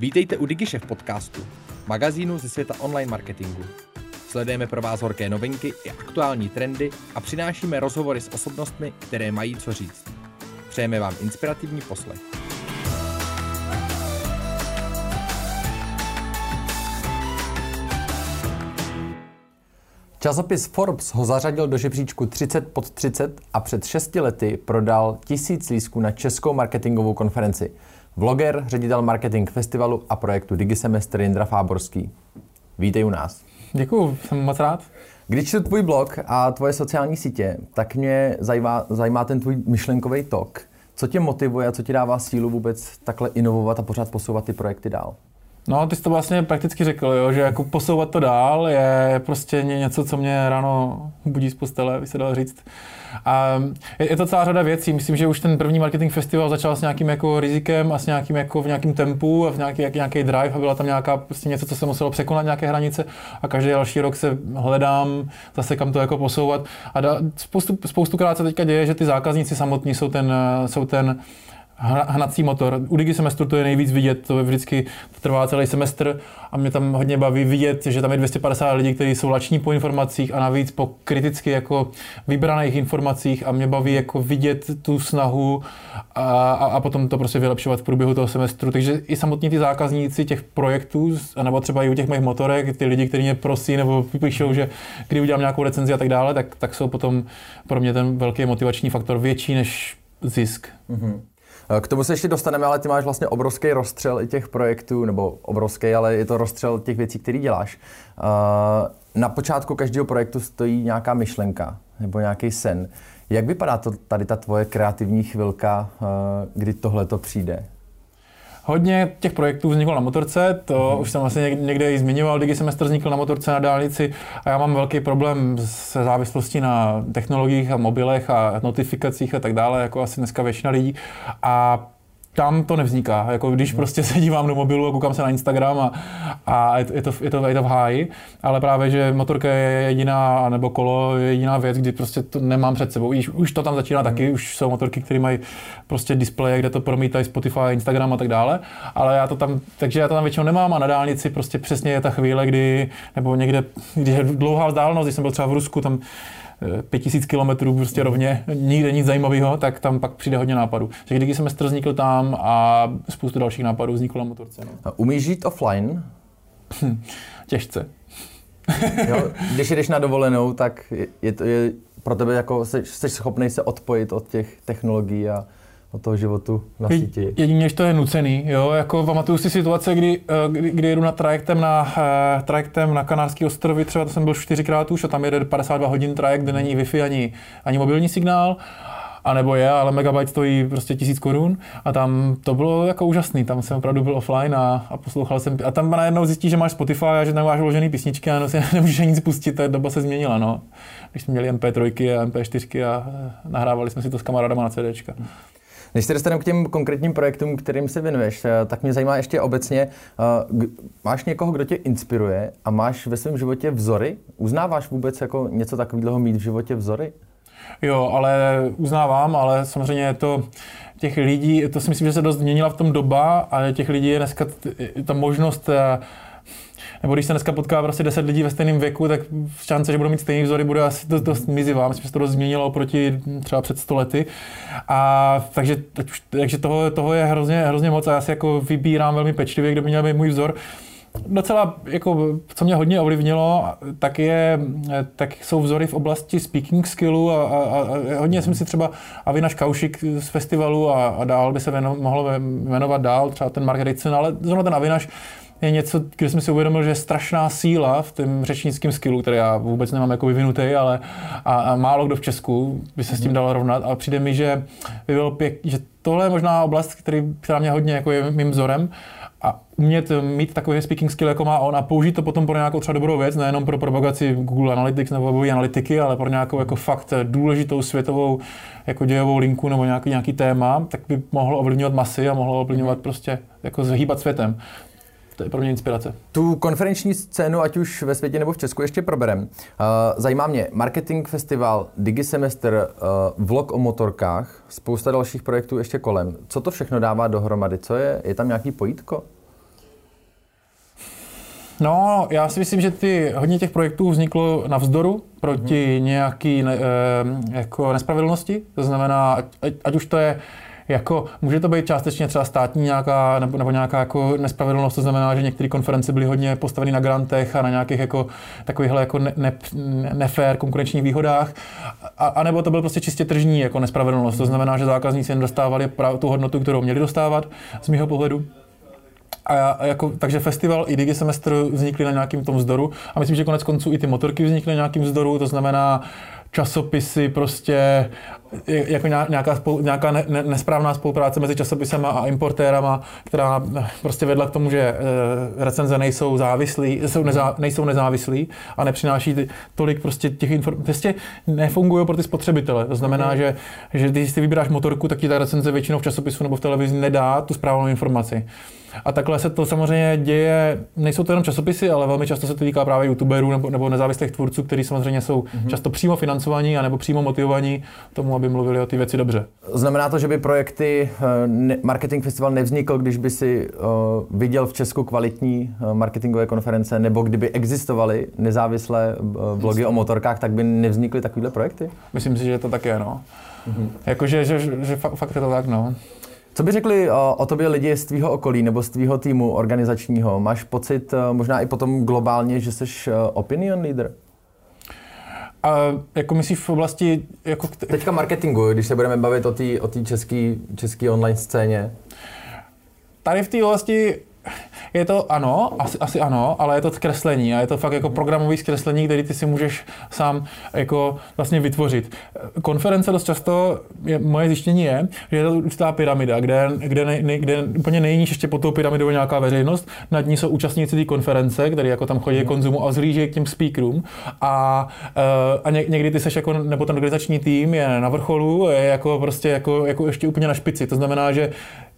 Vítejte u DigiShef podcastu, magazínu ze světa online marketingu. Sledujeme pro vás horké novinky i aktuální trendy a přinášíme rozhovory s osobnostmi, které mají co říct. Přejeme vám inspirativní poslech. Časopis Forbes ho zařadil do žebříčku 30 pod 30 a před 6 lety prodal tisíc lísků na českou marketingovou konferenci. Vloger, ředitel marketing festivalu a projektu Digisemestr Jindra Fáborský. Vítej u nás. Děkuji, jsem moc rád. Když čtu tvůj blog a tvoje sociální sítě, tak mě zajímá, zajímá ten tvůj myšlenkový tok. Co tě motivuje a co ti dává sílu vůbec takhle inovovat a pořád posouvat ty projekty dál? No, ty jsi to vlastně prakticky řekl, jo, že jako posouvat to dál je prostě něco, co mě ráno budí z postele, by se dalo říct. A je, to celá řada věcí. Myslím, že už ten první marketing festival začal s nějakým jako rizikem a s nějakým jako v nějakým tempu a v nějaký, jak, nějaký drive a byla tam nějaká prostě něco, co se muselo překonat nějaké hranice a každý další rok se hledám zase kam to jako posouvat. A da, spoustu, spoustukrát se teďka děje, že ty zákazníci samotní jsou ten, jsou ten hnací motor. U Digi semestru to je nejvíc vidět, to je vždycky to trvá celý semestr a mě tam hodně baví vidět, že tam je 250 lidí, kteří jsou lační po informacích a navíc po kriticky jako vybraných informacích a mě baví jako vidět tu snahu a, a, a potom to prostě vylepšovat v průběhu toho semestru. Takže i samotní ty zákazníci těch projektů, nebo třeba i u těch mých motorek, ty lidi, kteří mě prosí nebo píšou, že kdy udělám nějakou recenzi a tak dále, tak, tak jsou potom pro mě ten velký motivační faktor větší než zisk. Mm-hmm. K tomu se ještě dostaneme, ale ty máš vlastně obrovský rozstřel i těch projektů, nebo obrovský, ale je to rozstřel těch věcí, které děláš. Na počátku každého projektu stojí nějaká myšlenka nebo nějaký sen. Jak vypadá to tady ta tvoje kreativní chvilka, kdy tohle to přijde? Hodně těch projektů vzniklo na motorce, to mm-hmm. už jsem vlastně někde i zmiňoval, Digisemestr vznikl na motorce na dálnici a já mám velký problém se závislostí na technologiích a mobilech a notifikacích a tak dále, jako asi dneska většina lidí. A tam to nevzniká. Jako když prostě se dívám do mobilu a koukám se na Instagram a, a je, to, je, to, je, to, v háji, ale právě, že motorka je jediná, nebo kolo je jediná věc, kdy prostě to nemám před sebou. Už, už to tam začíná mm. taky, už jsou motorky, které mají prostě displeje, kde to promítají Spotify, Instagram a tak dále, ale já to tam, takže já to tam většinou nemám a na dálnici prostě přesně je ta chvíle, kdy, nebo někde, když je dlouhá vzdálenost, když jsem byl třeba v Rusku, tam 5000 kilometrů prostě rovně, nikde nic zajímavého, tak tam pak přijde hodně nápadů. Takže když jsem vznikl tam a spoustu dalších nápadů vzniklo na motorce. No. A umíš žít offline? Těžce. jo, když jdeš na dovolenou, tak je, to, je pro tebe jako, jsi, jsi schopný se odpojit od těch technologií a od toho životu na síti. Jedině, že to je nucený. Jo? Jako pamatuju si situace, kdy, eh, kdy, kdy jedu na trajektem na, uh, trajektem na Kanárský ostrovy, třeba to jsem byl čtyřikrát už a tam jede 52 hodin trajekt, kde není Wi-Fi ani, ani mobilní signál a nebo je, ale megabyte stojí prostě tisíc korun a tam to bylo jako úžasný, tam jsem opravdu byl offline a, a poslouchal jsem, a tam najednou zjistí, že máš Spotify a že tam máš vložený písničky a no, si nemůžeš nic pustit, ta doba se změnila, no. Když jsme měli MP3 a MP4 a eh, nahrávali jsme si to s kamarádama na CDčka. Než se dostaneme k těm konkrétním projektům, kterým se věnuješ, eh, tak mě zajímá ještě obecně, eh, máš někoho, kdo tě inspiruje a máš ve svém životě vzory? Uznáváš vůbec jako něco takového mít v životě vzory? Jo, ale uznávám, ale samozřejmě je to těch lidí, to si myslím, že se dost změnila v tom doba a těch lidí je dneska ta možnost eh, nebo když se dneska potká prostě 10 lidí ve stejném věku, tak šance, že budou mít stejný vzory, bude asi dost, dost mizivá. Myslím, že se to dost změnilo oproti třeba před 100 lety. A takže, takže toho, toho je hrozně, hrozně moc a já si jako vybírám velmi pečlivě, kdo by měl být můj vzor docela, jako, co mě hodně ovlivnilo, tak, je, tak jsou vzory v oblasti speaking skillu a, a, a hodně jsem si třeba Avinaš Kaušik z festivalu a, a dál by se věno, mohlo jmenovat dál, třeba ten Mark Ritson, ale zrovna ten Avinaš je něco, kde jsem si uvědomil, že je strašná síla v tom řečnickém skillu, který já vůbec nemám jako vyvinutý, ale a, a málo kdo v Česku by se s tím dal rovnat. A přijde mi, že by bylo pěk, že tohle je možná oblast, který, která mě hodně jako je mým vzorem a umět mít takový speaking skill, jako má on a použít to potom pro nějakou třeba dobrou věc, nejenom pro propagaci Google Analytics nebo webové analytiky, ale pro nějakou jako fakt důležitou světovou jako dějovou linku nebo nějaký, nějaký téma, tak by mohlo ovlivňovat masy a mohlo ovlivňovat prostě jako zhýbat světem. To je pro mě inspirace. Tu konferenční scénu, ať už ve světě nebo v Česku, ještě proberem. Uh, zajímá mě marketing festival, Digisemestr, uh, vlog o motorkách, spousta dalších projektů ještě kolem. Co to všechno dává dohromady? Co je? Je tam nějaký pojítko? No, já si myslím, že ty, hodně těch projektů vzniklo na vzdoru proti hmm. nějaký ne, e, jako nespravedlnosti. To znamená, ať, ať už to je jako, může to být částečně třeba státní nějaká, nebo, nebo nějaká jako nespravedlnost, to znamená, že některé konference byly hodně postaveny na grantech a na nějakých jako takovýchhle jako ne, ne, nefér konkurenčních výhodách, a, a, nebo to byl prostě čistě tržní jako nespravedlnost, to znamená, že zákazníci nedostávali tu hodnotu, kterou měli dostávat, z mého pohledu. A, a jako, takže festival i Digisemestr vznikly na nějakým tom vzdoru. A myslím, že konec konců i ty motorky vznikly na nějakým vzdoru, to znamená časopisy prostě jako nějaká, spolu, nějaká ne, ne, nesprávná spolupráce mezi časopisem a importérama, která prostě vedla k tomu, že e, recenze nejsou závislí, jsou nezá, nejsou nezávislí a nepřináší tolik prostě těch informací, prostě nefungují pro ty spotřebitele. To znamená, mm. že, že když si vybíráš motorku, tak ti ta recenze většinou v časopisu nebo v televizi nedá tu správnou informaci. A takhle se to samozřejmě děje, nejsou to jenom časopisy, ale velmi často se to týká právě youtuberů nebo, nebo nezávislých tvůrců, kteří samozřejmě jsou mm-hmm. často přímo financovaní a nebo přímo motivovaní tomu, aby mluvili o ty věci dobře. Znamená to, že by projekty eh, Marketing Festival nevznikl, když by si uh, viděl v Česku kvalitní uh, marketingové konference, nebo kdyby existovaly nezávislé blogy o motorkách, tak by nevznikly takovéhle projekty? Myslím si, že to tak je, no. Mm-hmm. Jakože, že, že, že fakt je to tak, no. Co by řekli o, o tobě lidi z tvého okolí nebo z tvého týmu organizačního? Máš pocit možná i potom globálně, že jsi opinion leader? A jako myslíš v oblasti... Jako... Teďka marketingu, když se budeme bavit o té o české online scéně. Tady v té oblasti je to ano, asi, asi ano, ale je to zkreslení a je to fakt jako programový zkreslení, který ty si můžeš sám jako vlastně vytvořit. Konference dost často, je, moje zjištění je, že je to určitá pyramida, kde, kde, ne, ne, kde úplně nejníž ještě pod tou pyramidou nějaká veřejnost, nad ní jsou účastníci té konference, který jako tam chodí mm. konzumu a vzlížejí k těm speakerům a, eh, a ně, někdy ty seš jako, nebo ten organizační tým je na vrcholu, je jako prostě jako, jako ještě úplně na špici. To znamená, že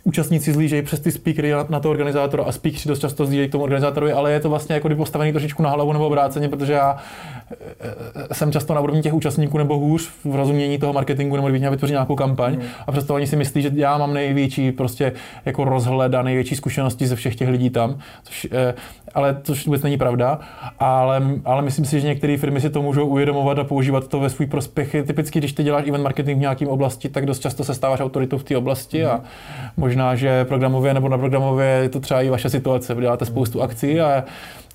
účastníci zlížejí přes ty speakery na, na to organizátora a speakeři dost často zlížejí k tomu organizátorovi, ale je to vlastně jako postavený trošičku na hlavu nebo obráceně, protože já e, e, jsem často na úrovni těch účastníků nebo hůř v rozumění toho marketingu, nebo když vytvořit nějakou kampaň mm. a přesto oni si myslí, že já mám největší prostě jako rozhled a největší zkušenosti ze všech těch lidí tam, což, e, ale což vůbec není pravda, ale, ale myslím si, že některé firmy si to můžou uvědomovat a používat to ve svůj prospěch. Typicky, když ty děláš event marketing v nějakém oblasti, tak dost často se stáváš autoritou v té oblasti mm. a možná, že programově nebo na programově je to třeba i vaše situace, vy děláte spoustu akcí a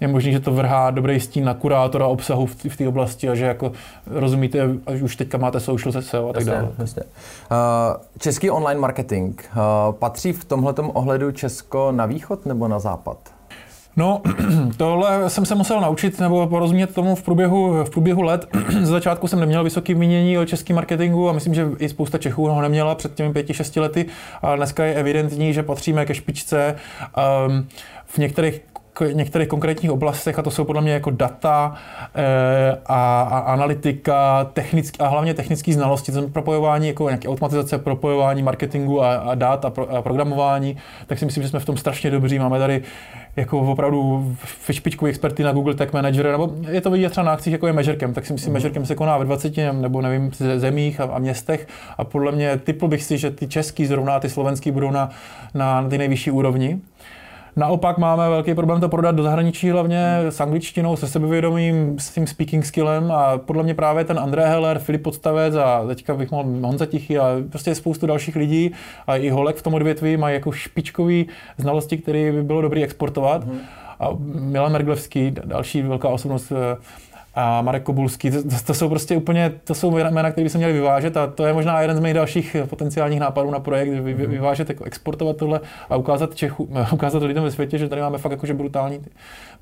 je možné, že to vrhá dobrý stín na kurátora obsahu v, té oblasti a že jako rozumíte, až už teďka máte social se SEO a tak dále. Jasně. Uh, český online marketing uh, patří v tomhletom ohledu Česko na východ nebo na západ? No, tohle jsem se musel naučit nebo porozumět tomu v průběhu, v průběhu let. Z začátku jsem neměl vysoké mínění o českém marketingu a myslím, že i spousta Čechů ho neměla před těmi pěti, šesti lety, ale dneska je evidentní, že patříme ke špičce. Um, v některých některých konkrétních oblastech, a to jsou podle mě jako data e, a, a analytika, technický, a hlavně technické znalosti, to propojování, jako nějaké automatizace, propojování marketingu a, a dat a, pro, a programování, tak si myslím, že jsme v tom strašně dobří. Máme tady jako opravdu špičkový experty na Google Tech Manager, nebo je to vidět třeba na akcích, jako je Measurecamp, tak si myslím, mm. Measurecamp se koná ve 20 nebo nevím, zemích a, a městech a podle mě typl bych si, že ty český zrovna ty slovenský budou na, na, na ty nejvyšší úrovni. Naopak máme velký problém to prodat do zahraničí, hlavně s angličtinou, se sebevědomým, s tím speaking skillem a podle mě právě ten André Heller, Filip Podstavec a teďka bych mohl Honza Tichý a prostě spoustu dalších lidí a i Holek v tom odvětví mají jako špičkový znalosti, které by bylo dobré exportovat. Mm. A Milan Merglevský, další velká osobnost eh, a Marek Kobulský, to, to, jsou prostě úplně, to jsou jména, které by se měly vyvážet a to je možná jeden z mých dalších potenciálních nápadů na projekt, vy, vy, mhm. vyvážet, jako exportovat tohle a ukázat, Čechu, ukázat lidem ve světě, že tady máme fakt jakože brutální,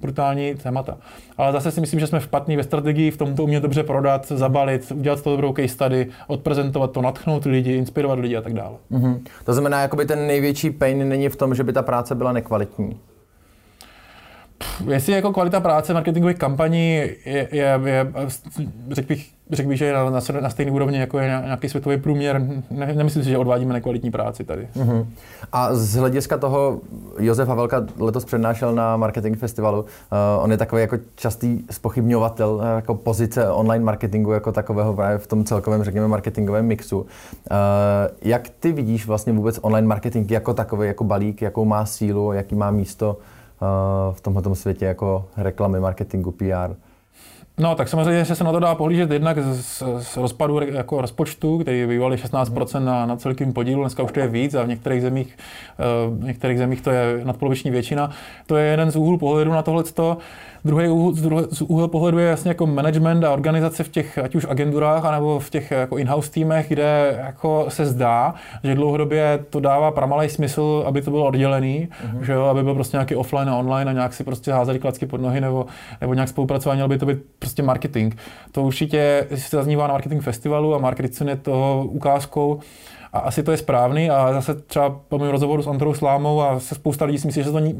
brutální témata. Ale zase si myslím, že jsme špatní ve strategii, v tom to umět dobře prodat, zabalit, udělat to dobrou case study, odprezentovat to, natchnout lidi, inspirovat lidi a tak dále. Mm-hmm. To znamená, jakoby ten největší pain není v tom, že by ta práce byla nekvalitní jestli jako kvalita práce marketingových kampaní je, je, je řekl bych, řekl bych, že je na, na, na stejné úrovni, jako je nějaký světový průměr. Ne, nemyslím si, že odvádíme nekvalitní práci tady. Uh-huh. A z hlediska toho, Josef Havelka letos přednášel na Marketing Festivalu, uh, on je takový jako častý spochybňovatel uh, jako pozice online marketingu jako takového právě v tom celkovém, řekněme, marketingovém mixu. Uh, jak ty vidíš vlastně vůbec online marketing jako takový, jako balík, jakou má sílu, jaký má místo v tomto světě jako reklamy, marketingu, PR? No, tak samozřejmě, že se na to dá pohlížet jednak z, z rozpadu jako rozpočtu, který bývaly 16% na, na celkým podílu, dneska už to je víc a v některých zemích, v některých zemích to je nadpoloviční většina. To je jeden z úhlů pohledu na tohle. Druhý úhel, úhel pohledu je jasně jako management a organizace v těch, ať už agenturách, anebo v těch jako in-house týmech, kde jako se zdá, že dlouhodobě to dává pramalej smysl, aby to bylo oddělený, uh-huh. že jo, aby byl prostě nějaký offline a online a nějak si prostě házeli klacky pod nohy nebo, nebo nějak spolupracování, aby to být prostě marketing. To určitě se zaznívá na marketing festivalu a marketing je toho ukázkou, a asi to je správný a zase třeba po mém rozhovoru s Androu Slámou a se spousta lidí si myslí, že se to ani,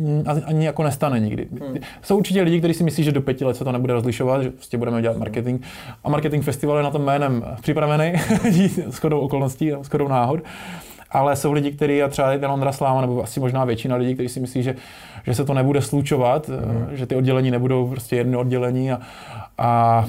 ani jako nestane nikdy. Hmm. Jsou určitě lidi, kteří si myslí, že do pěti let se to nebude rozlišovat, že prostě budeme dělat marketing. A marketing festival je na tom jménem připravený, shodou okolností a shodou náhod ale jsou lidi, kteří, a třeba ten Ondra Sláma, nebo asi možná většina lidí, kteří si myslí, že, že se to nebude slučovat, mm. že ty oddělení nebudou prostě jedno oddělení a, a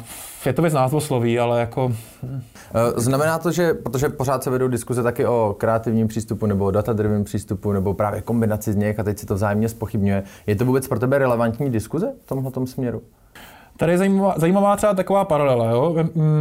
je to věc názvosloví, ale jako... Eh, znamená to, že, protože pořád se vedou diskuze taky o kreativním přístupu nebo o data-driven přístupu nebo právě kombinaci z něch a teď se to vzájemně spochybňuje. Je to vůbec pro tebe relevantní diskuze v tomhle směru? Tady je zajímavá, zajímavá třeba taková paralela. Jo?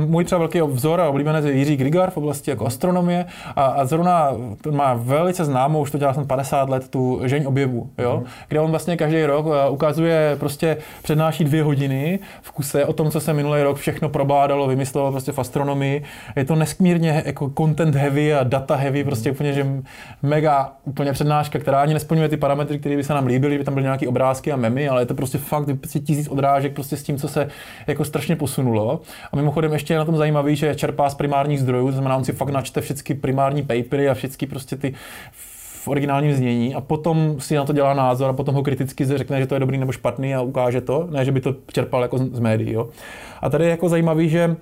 Můj třeba velký vzor a oblíbenec je Jiří Grigar v oblasti jako astronomie a, a zrovna má velice známou, už to dělá jsem 50 let, tu žeň objevu, jo? Mm. kde on vlastně každý rok eh, ukazuje, prostě přednáší dvě hodiny v kuse o tom, co se minulý rok všechno probádalo, vymyslelo prostě v astronomii. Je to nesmírně jako content heavy a data heavy, mm. prostě úplně, že mega úplně přednáška, která ani nesplňuje ty parametry, které by se nám líbily, by tam byly nějaké obrázky a memy, ale je to prostě fakt tisíc odrážek prostě s tím, co se jako strašně posunulo. A mimochodem ještě je na tom zajímavý, že čerpá z primárních zdrojů, to znamená, on si fakt načte všechny primární papery a všechny prostě ty v originálním znění a potom si na to dělá názor a potom ho kriticky řekne, že to je dobrý nebo špatný a ukáže to, ne, že by to čerpal jako z médií. Jo. A tady je jako zajímavý, že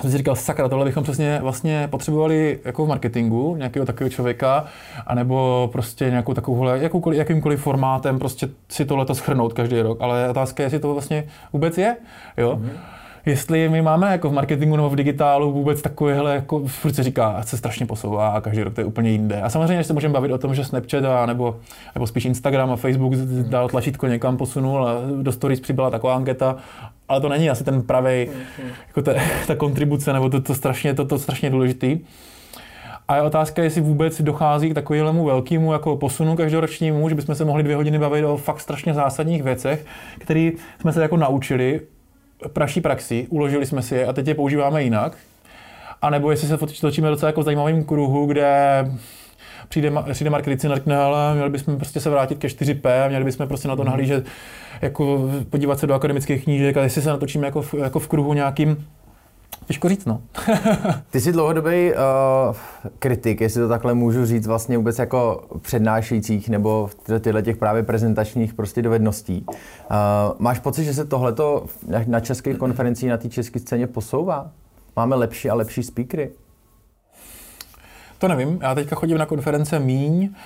jsem si říkal, sakra, tohle bychom přesně vlastně potřebovali jako v marketingu, nějakého takového člověka, anebo prostě nějakou takovouhle, jakoukoliv, jakýmkoliv formátem prostě si tohle schrnout každý rok. Ale otázka je, jestli to vlastně vůbec je. Jo? Mm-hmm jestli my máme jako v marketingu nebo v digitálu vůbec takovéhle, jako furt se říká, se strašně posouvá a každý rok to je úplně jinde. A samozřejmě, že se můžeme bavit o tom, že Snapchat a nebo, nebo spíš Instagram a Facebook dal tlačítko někam posunul a do stories přibyla taková anketa, ale to není asi ten pravý, jako ta, ta kontribuce nebo to, to strašně, to, to strašně důležitý. A je otázka, jestli vůbec dochází k takovému velkému jako posunu každoročnímu, že bychom se mohli dvě hodiny bavit o fakt strašně zásadních věcech, které jsme se jako naučili praší praxi, uložili jsme si je a teď je používáme jinak. A nebo jestli se točíme docela jako v zajímavém kruhu, kde přijde, přijde Mark Ritcin a řekne, ale měli bychom prostě se vrátit ke 4P, měli bychom prostě na to nahlížet, jako podívat se do akademických knížek a jestli se natočíme jako v, jako v kruhu nějakým, Těžko říct, no. Ty jsi dlouhodobý uh, kritik, jestli to takhle můžu říct, vlastně vůbec jako přednášejících nebo tyhle těch právě prezentačních prostě dovedností. Uh, máš pocit, že se tohleto na českých konferencích na té české scéně posouvá? Máme lepší a lepší speakery? To nevím. Já teďka chodím na konference míň. Uh,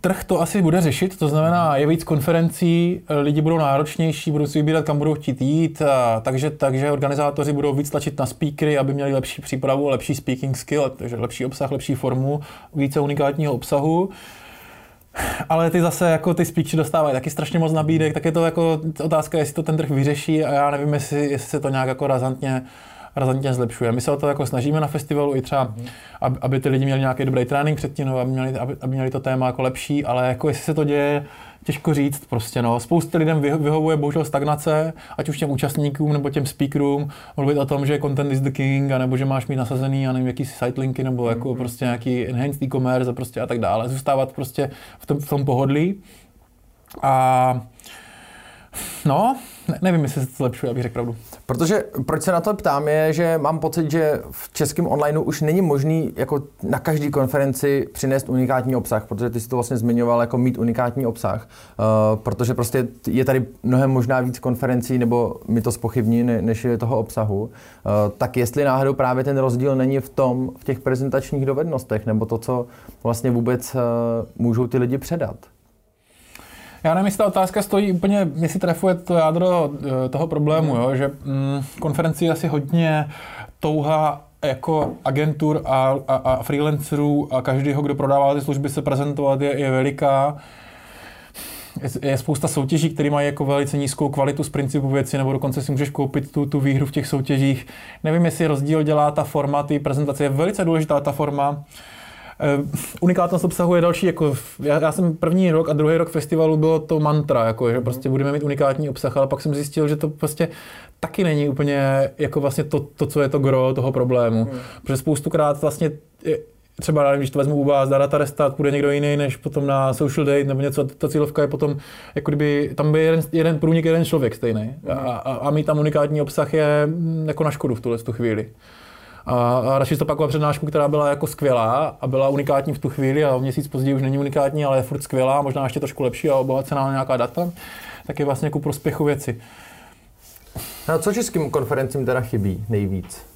Trh to asi bude řešit, to znamená, je víc konferencí, lidi budou náročnější, budou si vybírat, kam budou chtít jít, a takže, takže organizátoři budou víc tlačit na speakery, aby měli lepší přípravu, lepší speaking skill, takže lepší obsah, lepší formu, více unikátního obsahu. Ale ty zase jako ty speakery dostávají taky strašně moc nabídek, tak je to jako otázka, jestli to ten trh vyřeší a já nevím, jestli, jestli se to nějak jako razantně razantně zlepšuje. My se o to jako snažíme na festivalu i třeba, mm. aby, aby ty lidi měli nějaký dobrý trénink předtím, aby měli, aby, aby měli to téma jako lepší, ale jako jestli se to děje, těžko říct prostě, no. Spousta lidem vyhovuje bohužel stagnace, ať už těm účastníkům nebo těm speakerům, mluvit o tom, že content is the king, nebo že máš mít nasazený, a nevím, jaký sitelinky, nebo jako mm-hmm. prostě nějaký enhanced e-commerce a prostě a tak dále. Zůstávat prostě v tom, v tom pohodlí. A no, ne, nevím, jestli se to zlepšuje, abych řekl pravdu. Protože proč se na to ptám je, že mám pocit, že v českém onlineu už není možný jako na každé konferenci přinést unikátní obsah, protože ty si to vlastně zmiňoval jako mít unikátní obsah, uh, protože prostě je tady mnohem možná víc konferencí, nebo mi to spochybní, ne, než je toho obsahu. Uh, tak jestli náhodou právě ten rozdíl není v tom, v těch prezentačních dovednostech, nebo to, co vlastně vůbec uh, můžou ty lidi předat. Já nevím, jestli ta otázka stojí úplně, jestli trefuje to jádro eh, toho problému, jo? že mm, konferenci asi hodně touha jako agentur a, a, a freelancerů a každého, kdo prodává ty služby, se prezentovat je, je veliká. je spousta soutěží, které mají jako velice nízkou kvalitu z principu věci, nebo dokonce si můžeš koupit tu, tu výhru v těch soutěžích. Nevím, jestli rozdíl dělá ta forma, ty prezentace je velice důležitá ta forma. Uh, unikátnost obsahu je další, jako já, já, jsem první rok a druhý rok festivalu bylo to mantra, jako, že prostě budeme mít unikátní obsah, ale pak jsem zjistil, že to prostě taky není úplně jako vlastně to, to co je to gro toho problému. Hmm. Protože spoustukrát vlastně třeba, nevím, když to vezmu u vás, data restart, půjde někdo jiný než potom na social date nebo něco, ta cílovka je potom, jako kdyby, tam by jeden, jeden průnik, jeden člověk stejný. A, a, a mít tam unikátní obsah je mm, jako na škodu v tuhle tu chvíli. A, a radši to pakovat přednášku, která byla jako skvělá a byla unikátní v tu chvíli a měsíc později už není unikátní, ale je furt skvělá, možná ještě trošku lepší a obohacená na nějaká data, tak je vlastně jako prospěchu věci. No, co českým konferencím teda chybí nejvíc?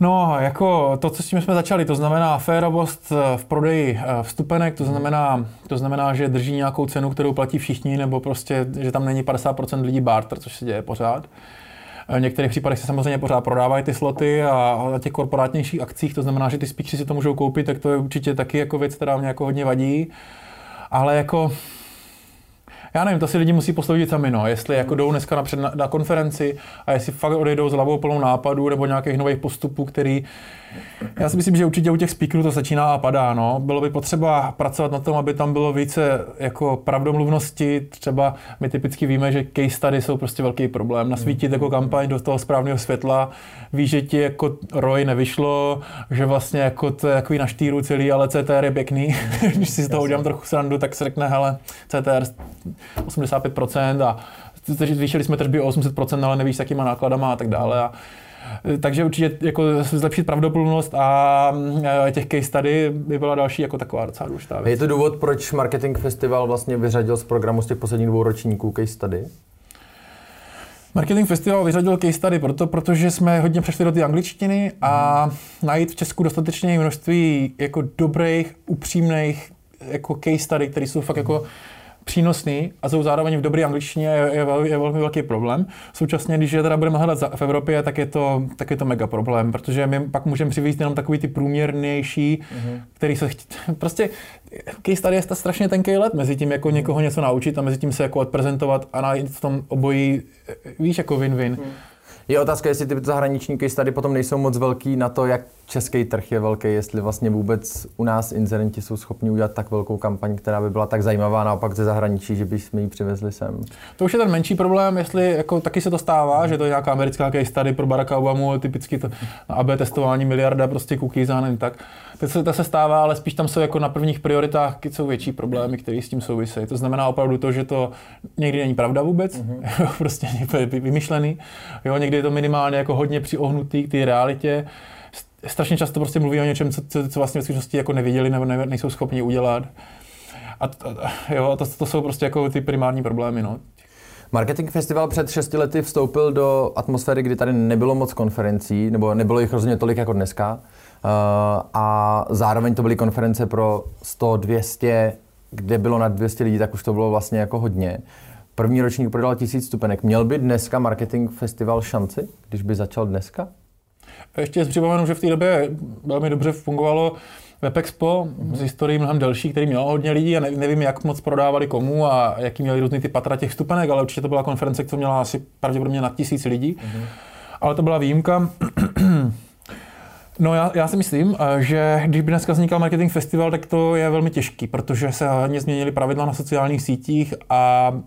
No, jako to, co s tím jsme začali, to znamená férovost eh, v prodeji eh, vstupenek, to znamená, to znamená, že drží nějakou cenu, kterou platí všichni, nebo prostě, že tam není 50% lidí barter, což se děje pořád. Eh, v některých případech se samozřejmě pořád prodávají ty sloty a na těch korporátnějších akcích, to znamená, že ty speakeři si to můžou koupit, tak to je určitě taky jako věc, která mě jako hodně vadí. Ale jako já nevím, to si lidi musí posoudit sami, no. Jestli jako jdou dneska na, na konferenci a jestli fakt odejdou s hlavou plnou nápadů nebo nějakých nových postupů, který já si myslím, že určitě u těch speakerů to začíná a padá. No. Bylo by potřeba pracovat na tom, aby tam bylo více jako pravdomluvnosti. Třeba my typicky víme, že case study jsou prostě velký problém. Nasvítit jako kampaň do toho správného světla, víš, že ti jako ROI nevyšlo, že vlastně jako to je takový na štýru celý, ale CTR je pěkný. Když si z toho udělám trochu srandu, tak se řekne, hele, CTR 85% a zvýšili jsme tržby o 800%, ale nevíš, s jakýma nákladama a tak dále. A takže určitě jako zlepšit pravdopodobnost a těch case study by byla další jako taková docela důležitá věc. Je to důvod, proč Marketing Festival vlastně vyřadil z programu z těch posledních dvou ročníků case study? Marketing Festival vyřadil case study proto, protože jsme hodně přešli do ty angličtiny a najít v Česku dostatečně množství jako dobrých, upřímných jako case study, které jsou fakt jako přínosný a jsou zároveň v dobré angličtině, je, je, vel, je velmi velký problém. Současně, když je teda budeme hledat v Evropě, tak je to, tak je to mega problém, protože my pak můžeme přivést jenom takový ty průměrnější, mm-hmm. který se chtít, prostě case tady je strašně tenký let mezi tím, jako někoho něco naučit a mezi tím se jako odprezentovat a najít v tom obojí, víš, jako win-win. Mm. Je otázka, jestli ty zahraniční case tady potom nejsou moc velký na to, jak český trh je velký, jestli vlastně vůbec u nás inzerenti jsou schopni udělat tak velkou kampaň, která by byla tak zajímavá naopak ze zahraničí, že bychom ji přivezli sem. To už je ten menší problém, jestli jako taky se to stává, že to je nějaká americká case study pro Baracka Obamu, typicky to AB testování miliarda prostě cookies a tak. To se, to se stává, ale spíš tam jsou jako na prvních prioritách jsou větší problémy, které s tím souvisejí. To znamená opravdu to, že to někdy není pravda vůbec, mm-hmm. prostě vymyšlený. Jo, někdy je to minimálně jako hodně přiohnutý k té realitě strašně často prostě mluví o něčem, co, co, co vlastně v skutečnosti jako neviděli nebo ne, nejsou schopni udělat. A, a jo, to, to jsou prostě jako ty primární problémy. No. Marketing Festival před 6 lety vstoupil do atmosféry, kdy tady nebylo moc konferencí, nebo nebylo jich rozhodně tolik jako dneska. Uh, a zároveň to byly konference pro 100, 200, kde bylo nad 200 lidí, tak už to bylo vlastně jako hodně. První ročník prodal tisíc stupenek. Měl by dneska Marketing Festival šanci, když by začal dneska? Ještě připomenu, že v té době velmi dobře fungovalo WebExpo mm-hmm. z historií mnohem delší, který měl hodně lidí a nevím, jak moc prodávali komu a jaký měli různý ty patra těch stupenek, ale určitě to byla konference, která měla asi pravděpodobně nad tisíc lidí. Mm-hmm. Ale to byla výjimka. No já, já si myslím, eh, že když by dneska vznikal marketing festival, tak to je velmi těžký, protože se hodně změnily pravidla na sociálních sítích a uh,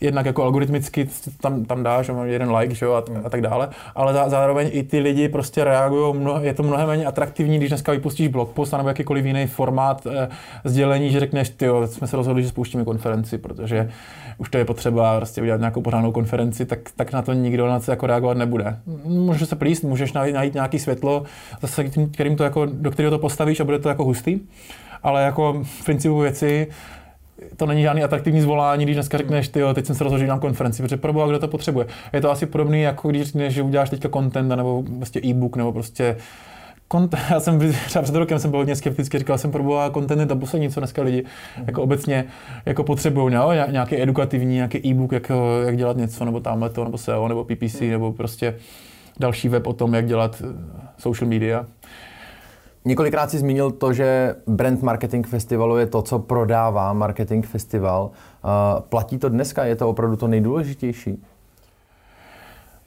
jednak jako algoritmicky tam, tam dáš, jeden like, že jo, a, a tak dále, ale zá, zároveň i ty lidi prostě reagují, mno, je to mnohem méně atraktivní, když dneska vypustíš blog post nebo jakýkoliv jiný formát e, sdělení, že řekneš, ty jsme se rozhodli, že spouštíme konferenci, protože už to je potřeba prostě udělat nějakou pořádnou konferenci, tak, tak na to nikdo na to jako reagovat nebude. Můžeš se plíst, můžeš najít, najít nějaký světlo, zase kterým to jako, do kterého to postavíš a bude to jako hustý, ale jako v principu věci to není žádný atraktivní zvolání, když dneska řekneš, ty teď jsem se rozhodl, že dám konferenci, protože pro kdo to potřebuje. Je to asi podobné, jako když řekneš, že uděláš teďka content, nebo prostě e-book, nebo prostě Content, já jsem třeba před rokem jsem byl hodně skeptický, říkal jsem, proboha, content je to poslední, co dneska lidi mm-hmm. jako obecně jako potřebují, no? nějaký edukativní, nějaký e-book, jak, jak dělat něco, nebo tamhle to, nebo SEO, nebo PPC, mm. nebo prostě další web o tom, jak dělat eh, social media. Několikrát si zmínil to, že brand marketing festivalu je to, co prodává marketing festival. Uh, platí to dneska? Je to opravdu to nejdůležitější?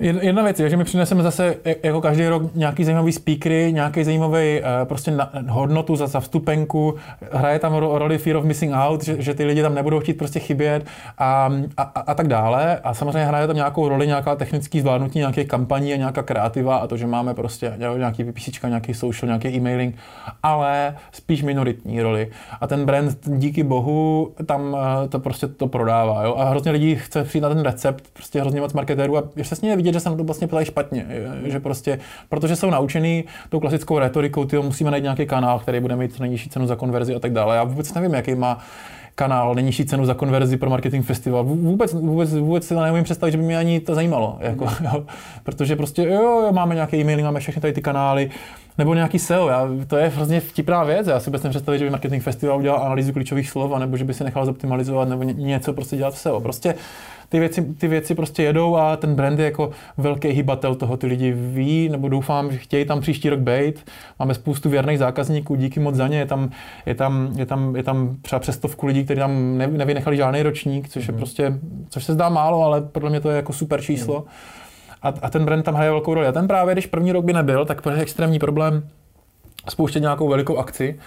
Jedna věc je, že my přineseme zase jako každý rok nějaký zajímavý speakery, nějaký zajímavý uh, prostě na, hodnotu za, za vstupenku, hraje tam roli Fear of Missing Out, že, že ty lidi tam nebudou chtít prostě chybět a, a, a tak dále. A samozřejmě hraje tam nějakou roli nějaká technický zvládnutí nějaké kampaní a nějaká kreativa a to, že máme prostě nějaký vypísička, nějaký social, nějaký e-mailing, ale spíš minoritní roli. A ten brand díky bohu tam uh, to prostě to prodává. Jo? A hrozně lidí chce přijít na ten recept, prostě hrozně moc marketérů a je přesně vidět, že se na to vlastně ptají špatně, že prostě, protože jsou naučený tou klasickou retorikou, ty musíme najít nějaký kanál, který bude mít nejnižší cenu za konverzi a tak dále. Já vůbec nevím, jaký má kanál, nejnižší cenu za konverzi pro marketing festival. Vůbec, vůbec, vůbec si to neumím představit, že by mě ani to zajímalo. Jako, mm. jo. Protože prostě jo, jo, máme nějaké e-maily, máme všechny tady ty kanály, nebo nějaký SEO. Já, to je hrozně vtipná věc. Já si vůbec nepředstavit, že by marketing festival udělal analýzu klíčových slov, nebo že by si nechal zoptimalizovat, nebo něco prostě dělat v SEO. Prostě ty věci, ty věci prostě jedou a ten brand je jako velký hybatel toho, ty lidi ví, nebo doufám, že chtějí tam příští rok být. Máme spoustu věrných zákazníků, díky moc za ně. Je tam, je tam, je tam, je tam třeba přes stovku lidí, kteří tam nevynechali žádný ročník, což je mhm. prostě, což se zdá málo, ale podle mě to je jako super číslo. Mm. A, a ten brand tam hraje velkou roli. A ten právě, když první rok by nebyl, tak je extrémní problém spouštět nějakou velikou akci,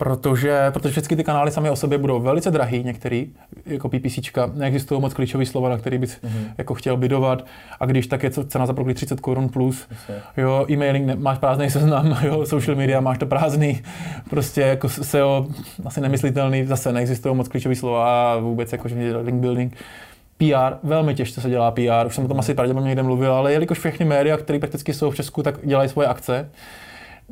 protože, protože všechny ty kanály sami o sobě budou velice drahý, některý, jako PPCčka, neexistují moc klíčové slova, na který bys mm-hmm. jako chtěl bydovat, a když tak je cena za proklik 30 korun plus, jo, e-mailing ne, máš prázdný seznam, jo, social media máš to prázdný, prostě jako SEO asi nemyslitelný, zase neexistují moc klíčové slova a vůbec jako link building. PR, velmi těžce se dělá PR, už jsem o tom asi pravděpodobně někde mluvil, ale jelikož všechny média, které prakticky jsou v Česku, tak dělají svoje akce,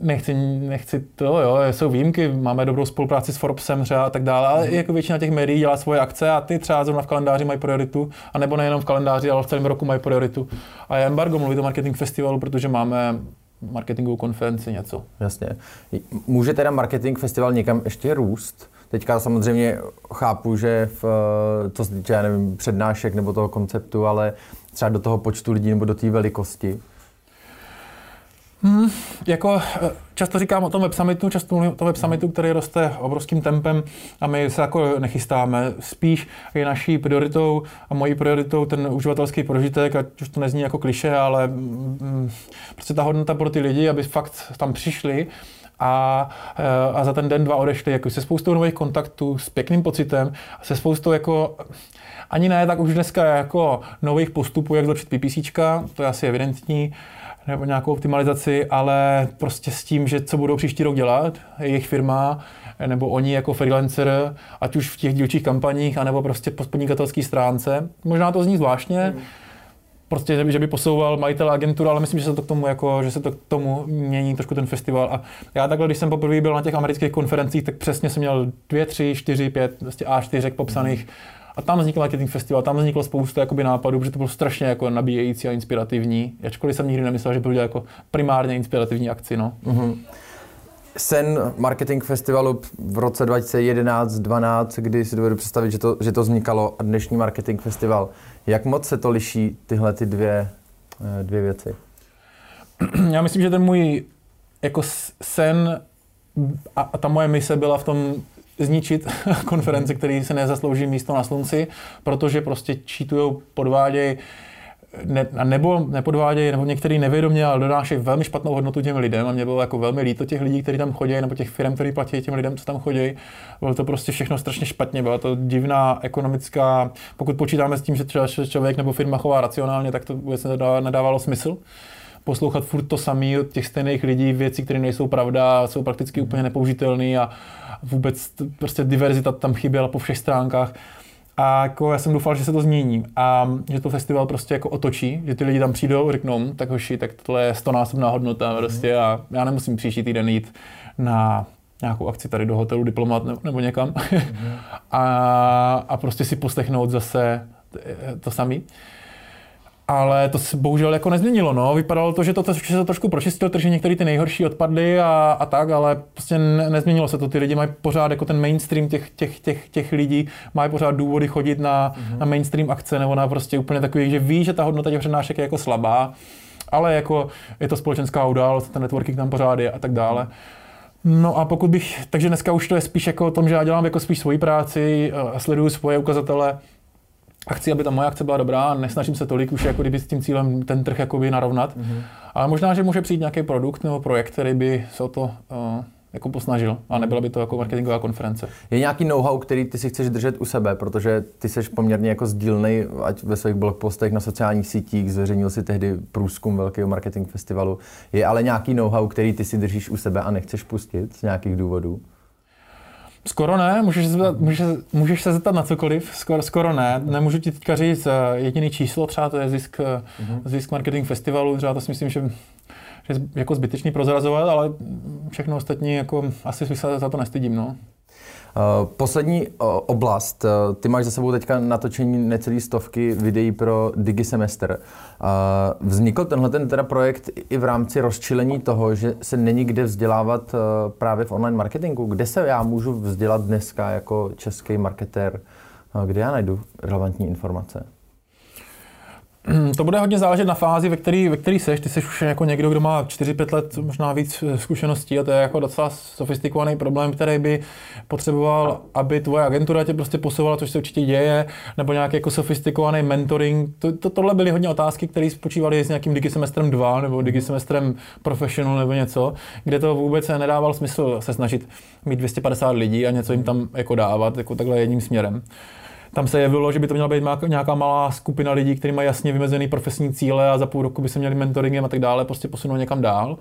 nechci, nechci to, jo, jsou výjimky, máme dobrou spolupráci s Forbesem třeba a tak dále, ale mm. jako většina těch médií dělá svoje akce a ty třeba zrovna v kalendáři mají prioritu, a nebo nejenom v kalendáři, ale v celém roku mají prioritu. A je embargo mluvit o marketing festivalu, protože máme marketingovou konferenci něco. Jasně. Může teda marketing festival někam ještě růst? Teďka samozřejmě chápu, že v, to se týče, já nevím, přednášek nebo toho konceptu, ale třeba do toho počtu lidí nebo do té velikosti. Hmm, jako eh, často říkám o tom web summitu, často mluvím o tom web summitu, který roste obrovským tempem a my se jako nechystáme. Spíš je naší prioritou a mojí prioritou ten uživatelský prožitek, ať už to nezní jako kliše, ale mm, prostě ta hodnota pro ty lidi, aby fakt tam přišli a, eh, a za ten den, dva odešli jako se spoustou nových kontaktů, s pěkným pocitem, se spoustou jako ani ne, tak už dneska jako nových postupů, jak zlepšit PPCčka, to je asi evidentní, nebo nějakou optimalizaci, ale prostě s tím, že co budou příští rok dělat, jejich firma, nebo oni jako freelancer, ať už v těch dílčích kampaních, anebo prostě po podnikatelské stránce. Možná to zní zvláštně, mm. prostě, že by posouval majitel agenturu, ale myslím, že se to k tomu, jako, že se to k tomu mění trošku ten festival. A já takhle, když jsem poprvé byl na těch amerických konferencích, tak přesně jsem měl dvě, tři, čtyři, pět, prostě A4 popsaných mm a tam vznikl marketing festival, tam vzniklo spousta jakoby, nápadů, protože to bylo strašně jako nabíjející a inspirativní. Ačkoliv jsem nikdy nemyslel, že byl jako primárně inspirativní akci. No. Mm-hmm. Sen marketing festivalu v roce 2011-12, kdy si dovedu představit, že to, že to vznikalo a dnešní marketing festival. Jak moc se to liší tyhle ty dvě, eh, dvě věci? Já myslím, že ten můj jako sen a, a ta moje mise byla v tom zničit konference, které se nezaslouží místo na slunci, protože prostě čítují, podvádějí, ne, nebo nepodvádějí, nebo některý nevědomě, ale donášejí velmi špatnou hodnotu těm lidem. A mě bylo jako velmi líto těch lidí, kteří tam chodí, nebo těch firm, kteří platí těm lidem, co tam chodí. Bylo to prostě všechno strašně špatně, byla to divná ekonomická, pokud počítáme s tím, že třeba člověk nebo firma chová racionálně, tak to vůbec nedávalo smysl poslouchat furt to samé od těch stejných lidí, věci, které nejsou pravda, jsou prakticky úplně nepoužitelné a vůbec prostě diverzita tam chyběla po všech stránkách. A jako já jsem doufal, že se to změní a že to festival prostě jako otočí, že ty lidi tam přijdou, řeknou, tak hoši, tak tohle je stonásobná hodnota prostě a já nemusím příští týden jít na nějakou akci tady do hotelu Diplomat nebo někam. A, a prostě si poslechnout zase to samé ale to se bohužel jako nezměnilo. No. Vypadalo to, že to, že se to trošku pročistil, takže některé ty nejhorší odpadly a, a tak, ale prostě ne, nezměnilo se to. Ty lidi mají pořád jako ten mainstream těch, těch, těch, těch lidí, mají pořád důvody chodit na, mm-hmm. na mainstream akce nebo na prostě úplně takový, že ví, že ta hodnota těch přednášek je jako slabá, ale jako je to společenská událost, ten networking tam pořád je a tak dále. No a pokud bych, takže dneska už to je spíš jako o tom, že já dělám jako spíš svoji práci, a sleduju svoje ukazatele a chci, aby ta moje akce byla dobrá nesnažím se tolik už jako kdyby s tím cílem ten trh jakoby narovnat. Mm-hmm. Ale možná, že může přijít nějaký produkt nebo projekt, který by se o to uh, jako posnažil a nebyla by to jako marketingová konference. Je nějaký know-how, který ty si chceš držet u sebe, protože ty jsi poměrně jako sdílnej, ať ve svých blogpostech na sociálních sítích, zveřejnil si tehdy průzkum velkého marketing festivalu. Je ale nějaký know-how, který ty si držíš u sebe a nechceš pustit z nějakých důvodů? Skoro ne, můžeš se, zeptat, můžeš, můžeš se zeptat na cokoliv, skoro, skoro ne. Nemůžu ti teďka říct uh, jediný číslo, třeba to je zisk, uh-huh. zisk marketing festivalu, třeba to si myslím, že je jako zbytečný prozrazovat, ale všechno ostatní jako asi se za to nestydím. No. Uh, poslední uh, oblast, uh, ty máš za sebou teďka natočení necelý stovky videí pro Digisemester. Vznikl tenhle ten teda projekt i v rámci rozčilení toho, že se není kde vzdělávat právě v online marketingu. Kde se já můžu vzdělat dneska jako český marketér? Kde já najdu relevantní informace? Hmm, to bude hodně záležet na fázi, ve který, ve který seš. Ty jsi už jako někdo, kdo má 4-5 let, možná víc eh, zkušeností a to je jako docela sofistikovaný problém, který by potřeboval, aby tvoje agentura tě prostě posouvala, což se určitě děje, nebo nějaký jako sofistikovaný mentoring. To, to, tohle byly hodně otázky, které spočívaly s nějakým digisemestrem 2 nebo digisemestrem professional nebo něco, kde to vůbec nedával smysl se snažit mít 250 lidí a něco jim tam jako dávat, jako takhle jedním směrem tam se jevilo, že by to měla být nějaká malá skupina lidí, kteří mají jasně vymezený profesní cíle a za půl roku by se měli mentoringem a tak dále prostě posunout někam dál.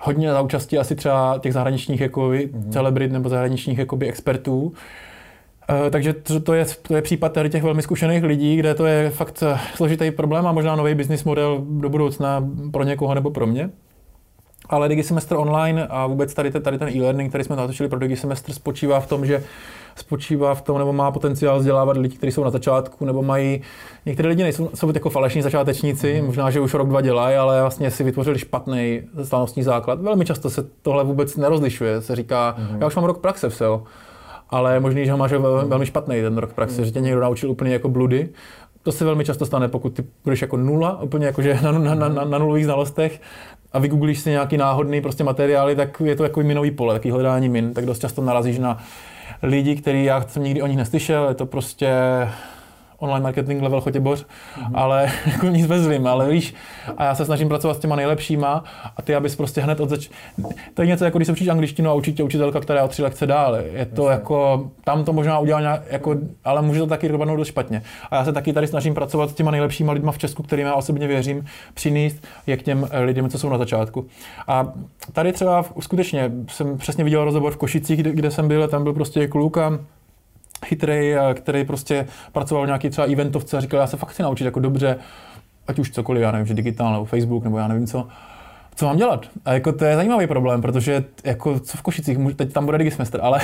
Hodně za účastí asi třeba těch zahraničních jako mm-hmm. celebrit nebo zahraničních jakoby expertů. Uh, takže to, to, je, to je případ tady těch velmi zkušených lidí, kde to je fakt eh, složitý problém a možná nový business model do budoucna pro někoho nebo pro mě. Ale Digisemestr online a vůbec tady, tady ten e-learning, který jsme natočili pro Digisemestr, spočívá v tom, že spočívá v tom, nebo má potenciál vzdělávat lidi, kteří jsou na začátku, nebo mají, některé lidi nejsou, jsou jako falešní začátečníci, mm. možná, že už rok, dva dělají, ale vlastně si vytvořili špatný slavnostní základ. Velmi často se tohle vůbec nerozlišuje, se říká, mm. já už mám rok praxe v SEO, ale je možný, že ho máš velmi špatný ten rok praxe, mm. že tě někdo naučil úplně jako bludy, to se velmi často stane, pokud ty budeš jako nula, úplně jakože na, na, na, na nulových znalostech a vygooglíš si nějaký náhodný prostě materiály, tak je to jako minový pole, takový hledání min, tak dost často narazíš na lidi, který já jsem nikdy o nich neslyšel, je to prostě online marketing level Chotěboř, mm-hmm. ale jako nic bez zlým, ale víš, a já se snažím pracovat s těma nejlepšíma a ty, abys prostě hned od zač... To je něco jako když se učíš angličtinu a učí tě učitelka, která je o tři lekce dál. Je to Jasně. jako, tam to možná udělal nějak, jako, ale může to taky dopadnout dost špatně. A já se taky tady snažím pracovat s těma nejlepšíma lidma v Česku, kterým já osobně věřím, přinést je k těm lidem, co jsou na začátku. A tady třeba skutečně jsem přesně viděl rozhovor v Košicích, kde, kde jsem byl, tam byl prostě kluk a chytrý, který prostě pracoval v nějaký třeba eventovce a říkal, já se fakt chci naučit jako dobře, ať už cokoliv, já nevím, že digitál nebo Facebook nebo já nevím co, co mám dělat? A jako to je zajímavý problém, protože jako co v Košicích, teď tam bude digisemestr, ale,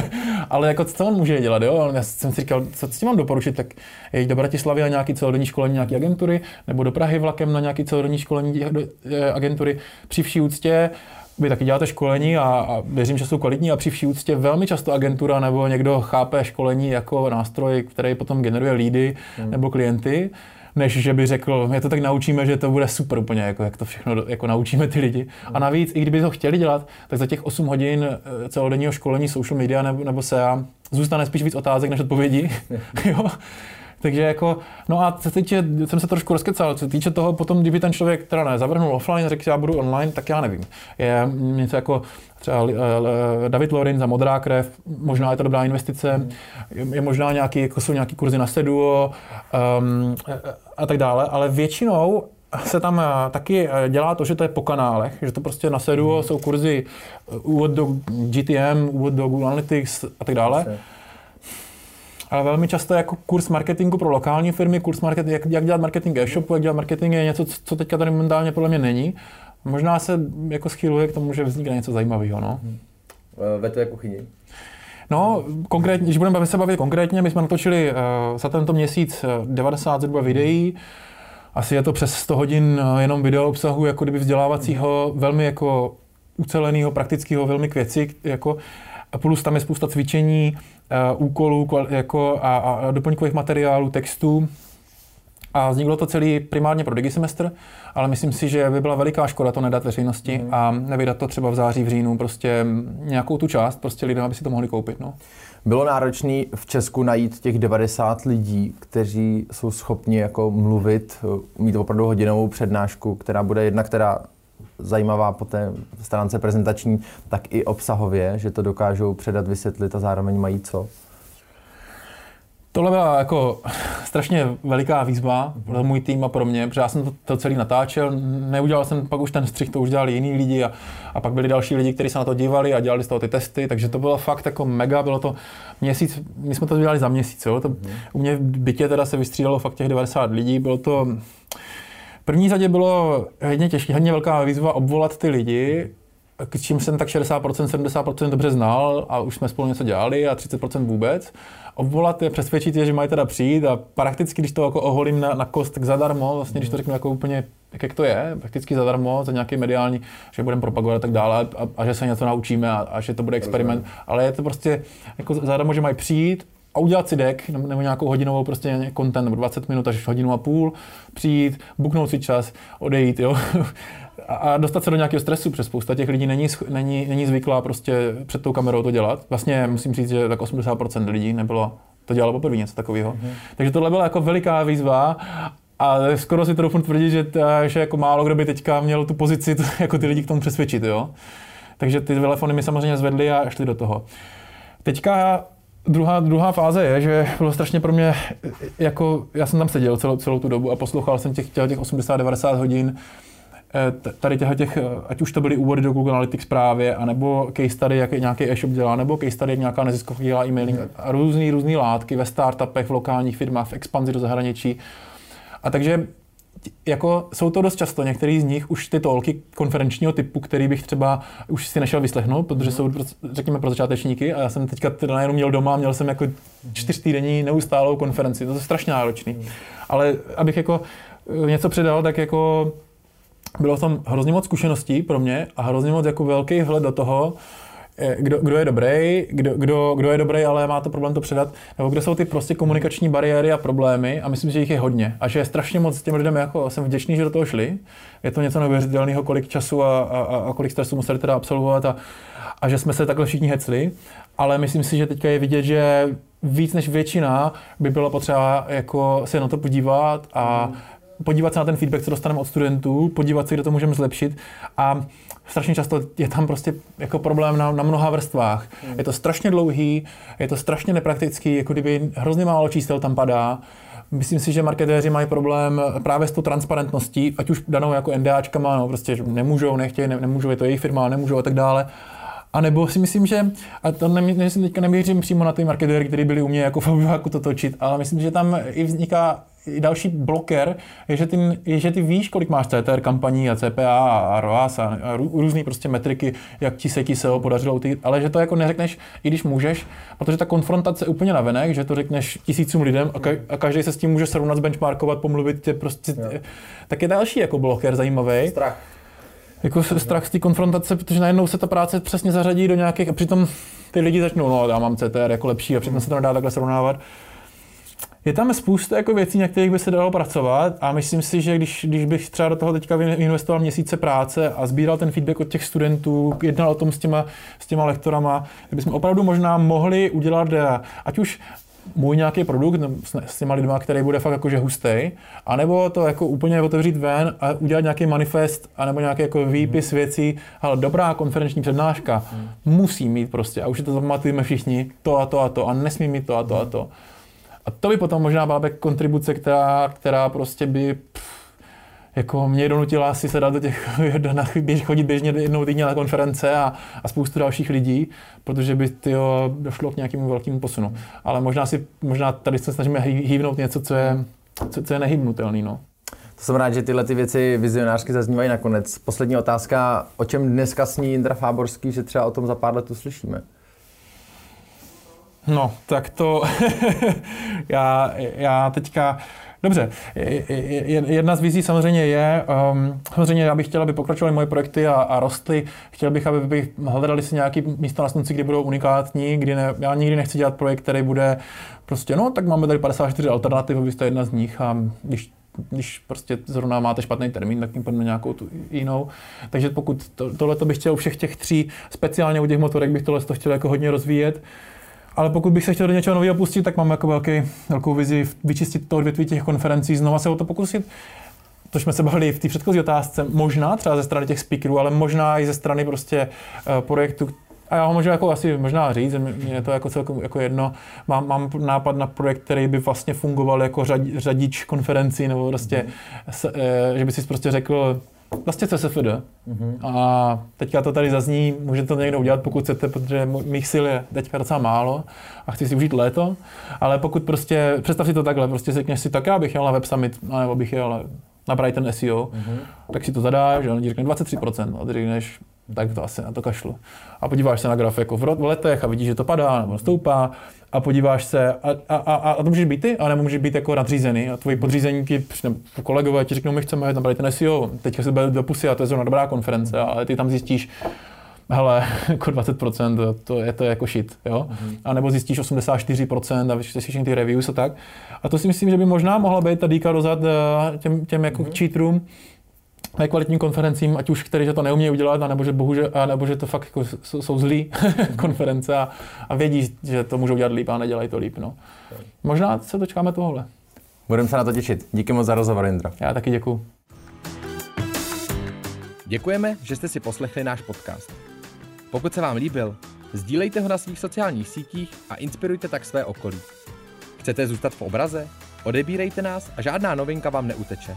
ale jako co on může dělat, jo? Já jsem si říkal, co ti mám doporučit, tak jeď do Bratislavy a nějaký celodenní školení nějaký agentury, nebo do Prahy vlakem na nějaký celodenní školení eh, agentury při vší úctě, vy taky děláte školení a, a věřím, že jsou kvalitní a při vší úctě velmi často agentura nebo někdo chápe školení jako nástroj, který potom generuje lídy hmm. nebo klienty, než že by řekl, my to tak naučíme, že to bude super úplně, jako, jak to všechno jako naučíme ty lidi. Hmm. A navíc, i kdyby to chtěli dělat, tak za těch 8 hodin eh, celodenního školení social media nebo, nebo SEA zůstane spíš víc otázek než odpovědí. jo? Takže jako, no a co týče, jsem se trošku rozkecal, co týče toho, potom, kdyby ten člověk teda ne, zavrhnul offline, řekl, že já budu online, tak já nevím. Je něco jako třeba David Lorin za Modrá krev, možná je to dobrá investice, je, možná nějaký, jako jsou nějaký kurzy na Seduo um, a tak dále, ale většinou se tam eh, taky eh, dělá to, že to je po kanálech, že to prostě na Seduo hmm. jsou kurzy úvod do GTM, úvod do Google Analytics a tak dále. Vlastně ale velmi často jako kurz marketingu pro lokální firmy, kurz marketing, jak, jak dělat marketing e-shopu, jak dělat marketing je něco, co teďka tady momentálně podle mě není. Možná se jako schyluje k tomu, že vznikne něco zajímavého. No. Hmm. Ve tvé kuchyni? No, konkrétně, když budeme se bavit konkrétně, my jsme natočili uh, za tento měsíc 90 zhruba videí, asi je to přes 100 hodin jenom video obsahu, jako kdyby vzdělávacího, velmi jako uceleného, praktického, velmi k věci, jako, a plus tam je spousta cvičení, uh, úkolů jako a, a doplňkových materiálů, textů. A vzniklo to celý primárně pro digisemestr, ale myslím si, že by byla veliká škoda to nedat veřejnosti mm. a nevydat to třeba v září, v říjnu, prostě nějakou tu část, prostě lidem, aby si to mohli koupit. No. Bylo náročné v Česku najít těch 90 lidí, kteří jsou schopni jako mluvit, mít opravdu hodinovou přednášku, která bude jedna, která zajímavá po té stránce prezentační, tak i obsahově, že to dokážou předat, vysvětlit a zároveň mají co? Tohle byla jako strašně veliká výzva pro můj tým a pro mě, protože já jsem to, to celý natáčel, neudělal jsem pak už ten střih, to už dělali jiní lidi a, a pak byli další lidi, kteří se na to dívali a dělali z toho ty testy, takže to bylo fakt jako mega, bylo to měsíc, my jsme to dělali za měsíc, jo? To, u mě v bytě teda se vystřídalo fakt těch 90 lidí, bylo to, první řadě bylo hodně těžké, hodně velká výzva obvolat ty lidi, k čím jsem tak 60%, 70% dobře znal a už jsme spolu něco dělali a 30% vůbec. Obvolat je, přesvědčit je, že mají teda přijít a prakticky, když to jako oholím na, na kost, tak zadarmo, vlastně, když to řeknu jako úplně, jak, jak to je, prakticky zadarmo, za nějaký mediální, že budeme propagovat a tak dále a, a že se něco naučíme a, a že to bude experiment, ale je to prostě jako zadarmo, že mají přijít a udělat si deck nebo nějakou hodinovou prostě content nebo 20 minut až hodinu a půl, přijít, buknout si čas, odejít, jo. a dostat se do nějakého stresu, protože spousta těch lidí není, není, není zvyklá prostě před tou kamerou to dělat. Vlastně musím říct, že tak 80% lidí nebylo, to dělalo poprvé něco takového. Mm-hmm. Takže tohle byla jako veliká výzva a skoro si to doufám tvrdit, že, ta, že jako málo kdo by teďka měl tu pozici to, jako ty lidi k tomu přesvědčit, jo. Takže ty telefony mi samozřejmě zvedly a šli do toho. Teďka druhá, druhá fáze je, že bylo strašně pro mě, jako já jsem tam seděl celou, celou tu dobu a poslouchal jsem těch, těch 80-90 hodin Eh, tady těch, těch, eh, ať už to byly úvody do Google Analytics právě, anebo case study, jak nějaký e-shop dělá, nebo case study, jak nějaká neziskovka dělá e-mailing, a různý, různý látky ve startupech, v lokálních firmách, v expanzi do zahraničí. A takže jako jsou to dost často některý z nich už ty tolky konferenčního typu, který bych třeba už si nešel vyslechnout, protože jsou, řekněme, pro začátečníky. A já jsem teďka teda jenom měl doma, měl jsem jako čtyřtýdenní neustálou konferenci, to je strašně náročný. Ale abych jako eh, něco předal, tak jako bylo tam hrozně moc zkušeností pro mě a hrozně moc jako velký vhled do toho, kdo, kdo je dobrý, kdo, kdo, kdo je dobrý, ale má to problém to předat, nebo kde jsou ty prostě komunikační bariéry a problémy a myslím, že jich je hodně. A že je strašně moc těm lidem, jako jsem vděčný, že do toho šli. Je to něco neuvěřitelného, kolik času a, a, a kolik stresu museli teda absolvovat a, a že jsme se takhle všichni hecli, ale myslím si, že teďka je vidět, že víc než většina by bylo potřeba jako se na to podívat a podívat se na ten feedback, co dostaneme od studentů, podívat se, kde to můžeme zlepšit. A strašně často je tam prostě jako problém na, na mnoha vrstvách. Mm. Je to strašně dlouhý, je to strašně nepraktický, jako kdyby hrozně málo čísel tam padá. Myslím si, že marketéři mají problém právě s tou transparentností, ať už danou jako NDAčkama, no prostě nemůžou, nechtějí, ne, nemůžou, je to jejich firma, nemůžou a tak dále. A nebo si myslím, že, a to ne, ne, teďka nemířím přímo na ty marketéry, kteří byli u mě jako v to točit, ale myslím, že tam i vzniká další bloker je, že ty, je, že ty víš, kolik máš CTR kampaní a CPA a ROAS a, a rů, různé prostě metriky, jak ti se ti SEO podařilo, ty, ale že to jako neřekneš, i když můžeš, protože ta konfrontace je úplně navenek, že to řekneš tisícům lidem a, ka, a každý se s tím může srovnat, benchmarkovat, pomluvit tě prostě, jo. tak je další jako bloker zajímavý. Strach jako strach z té konfrontace, protože najednou se ta práce přesně zařadí do nějakých, a přitom ty lidi začnou, no já mám CTR jako lepší a přitom se to nedá takhle srovnávat. Je tam spousta jako věcí, na kterých by se dalo pracovat a myslím si, že když, když bych třeba do toho teďka investoval měsíce práce a sbíral ten feedback od těch studentů, jednal o tom s těma, s těma lektorama, bychom opravdu možná mohli udělat, eh, ať už můj nějaký produkt s těma lidma, který bude fakt jakože hustý, anebo to jako úplně otevřít ven a udělat nějaký manifest, anebo nějaký jako výpis mm. věcí, ale dobrá konferenční přednáška mm. musí mít prostě, a už to zapamatujeme všichni, to a to a to, a nesmí mít to a to a to. A to by potom možná byla kontribuce, která, která prostě by pff, jako mě donutila si se dát do těch, běž, chodit běžně jednou týdně na konference a, a spoustu dalších lidí, protože by tyjo, došlo k nějakému velkému posunu. Ale možná si, možná tady se snažíme hývnout něco, co je, co, co je nehybnutelný, no. To jsem rád, že tyhle ty věci vizionářsky zaznívají nakonec. Poslední otázka, o čem dneska sní Indra Fáborský, že třeba o tom za pár let uslyšíme? No, tak to já, já teďka Dobře, jedna z vizí samozřejmě je, um, samozřejmě já bych chtěl, aby pokračovaly moje projekty a, a rostly. Chtěl bych, aby bych hledali si nějaký místo na slunci, kde budou unikátní, kdy ne, já nikdy nechci dělat projekt, který bude prostě, no, tak máme tady 54 alternativ, vy jedna z nich a když když prostě zrovna máte špatný termín, tak jim na nějakou tu jinou. Takže pokud to, tohle bych chtěl u všech těch tří, speciálně u těch motorek bych tohle chtěl jako hodně rozvíjet. Ale pokud bych se chtěl do něčeho nového pustit, tak mám jako velký, velkou vizi vyčistit to odvětví těch konferencí, znova se o to pokusit. To jsme se bavili v té předchozí otázce, možná třeba ze strany těch speakerů, ale možná i ze strany prostě uh, projektu, a já ho můžu jako asi možná říct, mě je to jako celkem jako jedno. Mám, mám nápad na projekt, který by vlastně fungoval jako řad, řadič konferencí, nebo prostě, mm-hmm. s, e, že by si prostě řekl, vlastně CSFD. Mm-hmm. A teďka to tady zazní, můžete to někdo udělat, pokud chcete, protože mých sil je teďka docela málo a chci si užít léto, ale pokud prostě, představ si to takhle, prostě řekneš si, tak já bych jel na Web Summit, nebo bych jel na ten SEO, mm-hmm. tak si to zadáš, že on ti řekne 23%, a ty řekneš, tak to asi na to kašlu. A podíváš se na graf jako v letech a vidíš, že to padá nebo stoupá a podíváš se a, a, a, a to můžeš být ty, a nebo můžeš být jako nadřízený a tvoji podřízeníky, kolegové ti řeknou, my chceme tam ten SEO, teďka se bude do pusy a to je zrovna dobrá konference, ale ty tam zjistíš, hele, jako 20%, to je to jako shit, jo? Mm-hmm. A nebo zjistíš 84% a vyšli ty reviews a tak. A to si myslím, že by možná mohla být ta díka dozad eh, těm, těm jako mm-hmm. cheaterům, nekvalitním konferencím, ať už který že to neumějí udělat, anebo že, bohužel, anebo že to fakt jako jsou, zlý konference a, a vědí, že to můžou dělat líp a nedělají to líp. No. Možná se dočkáme tohle. Budeme se na to těšit. Díky moc za rozhovor, Indra. Já taky děkuju. Děkujeme, že jste si poslechli náš podcast. Pokud se vám líbil, sdílejte ho na svých sociálních sítích a inspirujte tak své okolí. Chcete zůstat v obraze? Odebírejte nás a žádná novinka vám neuteče.